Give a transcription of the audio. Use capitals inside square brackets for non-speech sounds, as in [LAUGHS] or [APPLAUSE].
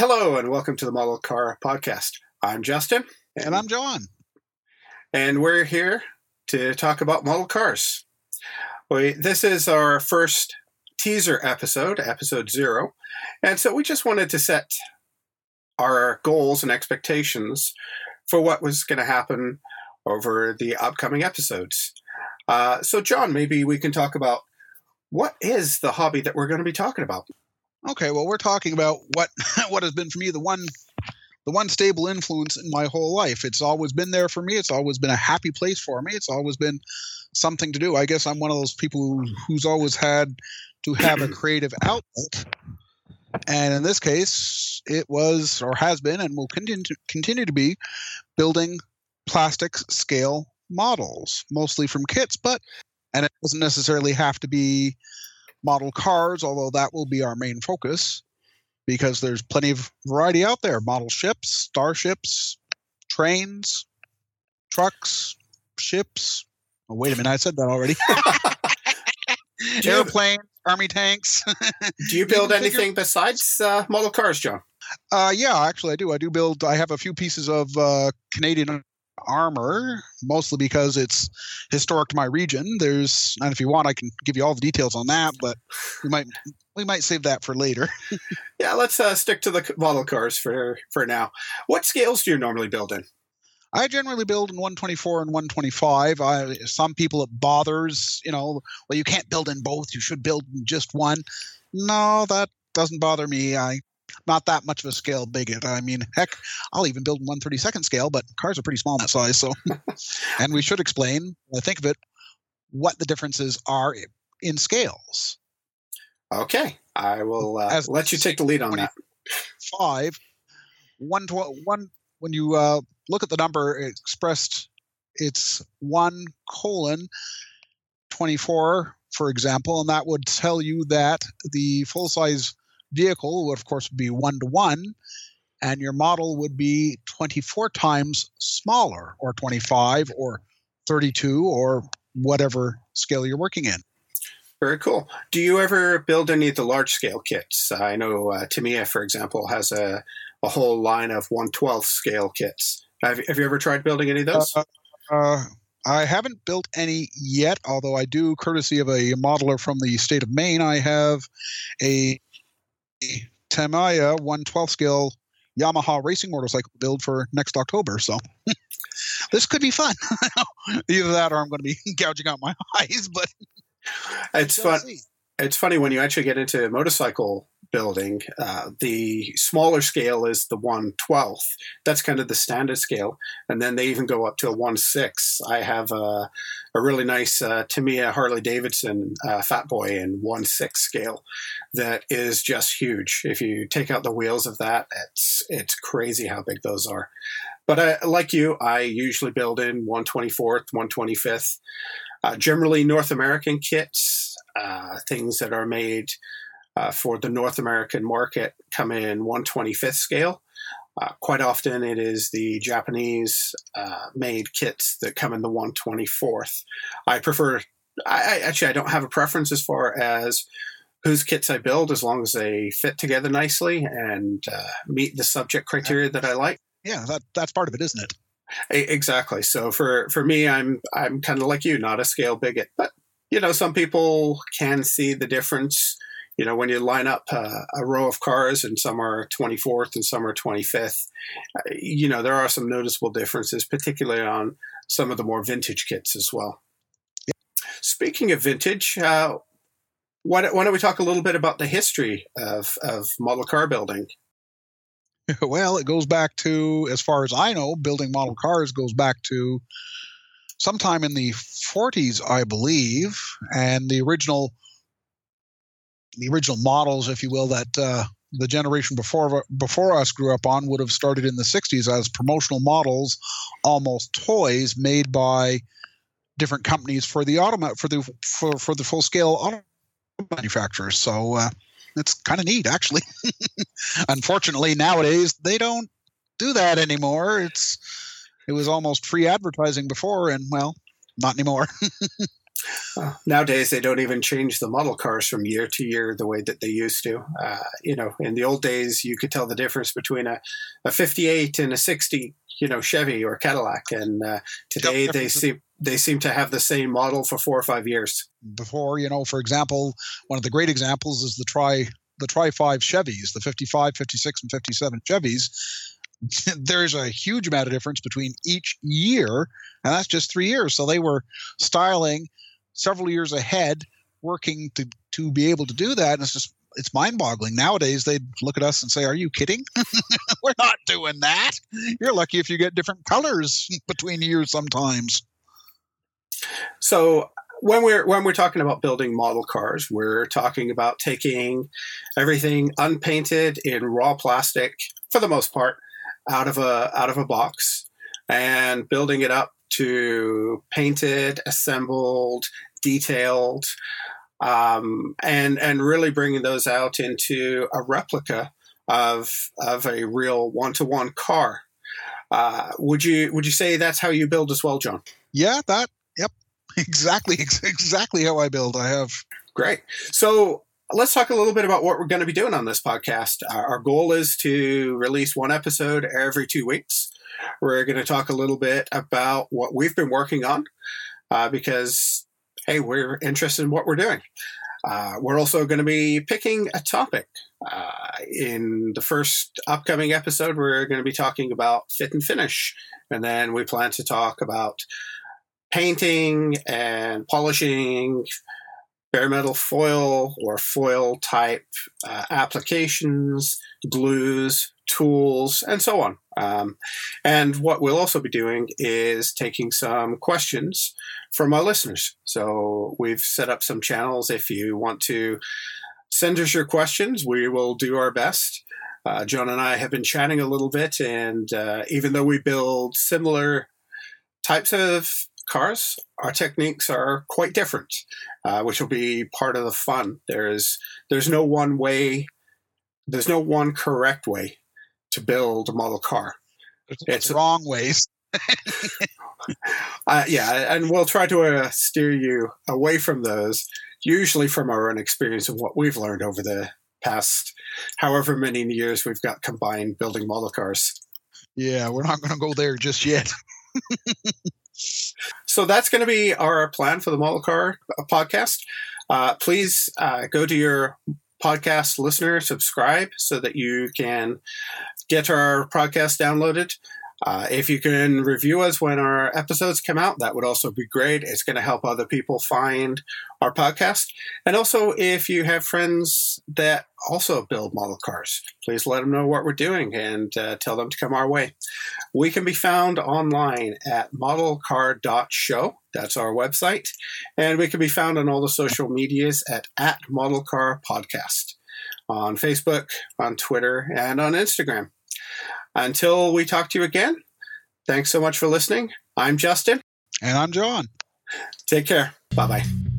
Hello, and welcome to the Model Car Podcast. I'm Justin. And I'm John. And we're here to talk about model cars. We, this is our first teaser episode, episode zero. And so we just wanted to set our goals and expectations for what was going to happen over the upcoming episodes. Uh, so, John, maybe we can talk about what is the hobby that we're going to be talking about. Okay, well, we're talking about what [LAUGHS] what has been for me the one the one stable influence in my whole life. It's always been there for me. It's always been a happy place for me. It's always been something to do. I guess I'm one of those people who, who's always had to have a creative outlet. And in this case, it was or has been and will continue to, continue to be building plastic scale models, mostly from kits, but and it doesn't necessarily have to be model cars, although that will be our main focus because there's plenty of variety out there model ships, starships, trains, trucks, ships. Oh, wait a minute, I said that already. [LAUGHS] [LAUGHS] Airplanes, army tanks. [LAUGHS] do you build anything besides uh, model cars, John? Uh, yeah, actually, I do. I do build. I have a few pieces of uh, Canadian armor, mostly because it's historic to my region. There's, and if you want, I can give you all the details on that, but we might we might save that for later. [LAUGHS] yeah, let's uh, stick to the model cars for for now. What scales do you normally build in? I generally build in 124 and 125. I, some people it bothers, you know, well, you can't build in both. You should build in just one. No, that doesn't bother me. I not that much of a scale bigot. I mean, heck, I'll even build in 132nd scale, but cars are pretty small in that size. So, [LAUGHS] and we should explain, I think of it, what the differences are in scales. Okay, I will uh, let you take the lead on that. Five, one, one. When you uh, look at the number expressed, it's one colon twenty-four, for example, and that would tell you that the full-size vehicle would, of course, be one to one, and your model would be 24 times smaller, or 25, or 32, or whatever scale you're working in. Very cool. Do you ever build any of the large scale kits? I know uh, Tamiya, for example, has a, a whole line of 112 scale kits. Have, have you ever tried building any of those? Uh, uh, I haven't built any yet, although I do, courtesy of a modeler from the state of Maine, I have a Tamiya 112 scale Yamaha racing motorcycle build for next October. So [LAUGHS] this could be fun. [LAUGHS] Either that or I'm going to be [LAUGHS] gouging out my eyes, but it's fun. See. It's funny when you actually get into motorcycle building. Uh, the smaller scale is the one twelfth. That's kind of the standard scale, and then they even go up to a one six. I have a, a really nice uh, Tamiya Harley Davidson uh, Fat Boy in one six scale that is just huge. If you take out the wheels of that, it's it's crazy how big those are. But I, like you, I usually build in 124th, 125th. Uh, generally, North American kits, uh, things that are made uh, for the North American market come in 125th scale. Uh, quite often, it is the Japanese uh, made kits that come in the 124th. I prefer, I, I, actually, I don't have a preference as far as whose kits I build, as long as they fit together nicely and uh, meet the subject criteria that I like. Yeah, that, that's part of it, isn't it? Exactly. So for for me, I'm I'm kind of like you, not a scale bigot, but you know, some people can see the difference you know, when you line up uh, a row of cars and some are 24th and some are 25th, uh, you know, there are some noticeable differences, particularly on some of the more vintage kits as well. Speaking of vintage, uh, why, don't, why, don't, we talk a little bit about the history of, of model car building? [LAUGHS] Well, it goes back to, as far as I know, building model cars goes back to sometime in the 40s, I believe. And the original the original models, if you will, that uh, the generation before before us grew up on would have started in the 60s as promotional models, almost toys made by different companies for the automa- for the for, for the full scale auto manufacturers. So uh, it's kind of neat, actually. [LAUGHS] Unfortunately, nowadays they don't do that anymore. It's it was almost free advertising before, and well, not anymore. [LAUGHS] Uh, nowadays, they don't even change the model cars from year to year the way that they used to. Uh, you know, in the old days, you could tell the difference between a, a 58 and a 60, you know, Chevy or Cadillac. And uh, today, they seem they seem to have the same model for four or five years. Before, you know, for example, one of the great examples is the Tri the Tri Five Chevys, the 55, 56, and 57 Chevys [LAUGHS] there's a huge amount of difference between each year, and that's just three years. So they were styling several years ahead, working to to be able to do that. And it's just it's mind-boggling. Nowadays, they look at us and say, "Are you kidding? [LAUGHS] we're not doing that. You're lucky if you get different colors [LAUGHS] between years sometimes." So when we're when we're talking about building model cars, we're talking about taking everything unpainted in raw plastic for the most part out of a out of a box and building it up to painted, assembled, detailed, um, and and really bringing those out into a replica of of a real one to one car. Uh, would you would you say that's how you build as well, John? Yeah, that. Yep, [LAUGHS] exactly, exactly how I build. I have. Great. So let's talk a little bit about what we're going to be doing on this podcast. Our goal is to release one episode every two weeks. We're going to talk a little bit about what we've been working on uh, because, hey, we're interested in what we're doing. Uh, we're also going to be picking a topic. Uh, in the first upcoming episode, we're going to be talking about fit and finish. And then we plan to talk about painting and polishing, bare metal foil or foil type uh, applications, glues, tools, and so on. Um, and what we'll also be doing is taking some questions from our listeners. So we've set up some channels. If you want to send us your questions, we will do our best. Uh, John and I have been chatting a little bit, and uh, even though we build similar types of cars, our techniques are quite different, uh, which will be part of the fun. There's there's no one way, there's no one correct way to build a model car. It's wrong ways. [LAUGHS] uh, yeah, and we'll try to uh, steer you away from those, usually from our own experience of what we've learned over the past however many years we've got combined building model cars. Yeah, we're not going to go there just yet. [LAUGHS] so that's going to be our plan for the Model Car podcast. Uh, please uh, go to your podcast listener, subscribe so that you can get our podcast downloaded. Uh, if you can review us when our episodes come out, that would also be great. It's going to help other people find our podcast. And also, if you have friends that also build model cars, please let them know what we're doing and uh, tell them to come our way. We can be found online at modelcar.show. That's our website. And we can be found on all the social medias at, at modelcarpodcast on Facebook, on Twitter, and on Instagram. Until we talk to you again, thanks so much for listening. I'm Justin. And I'm John. Take care. Bye bye.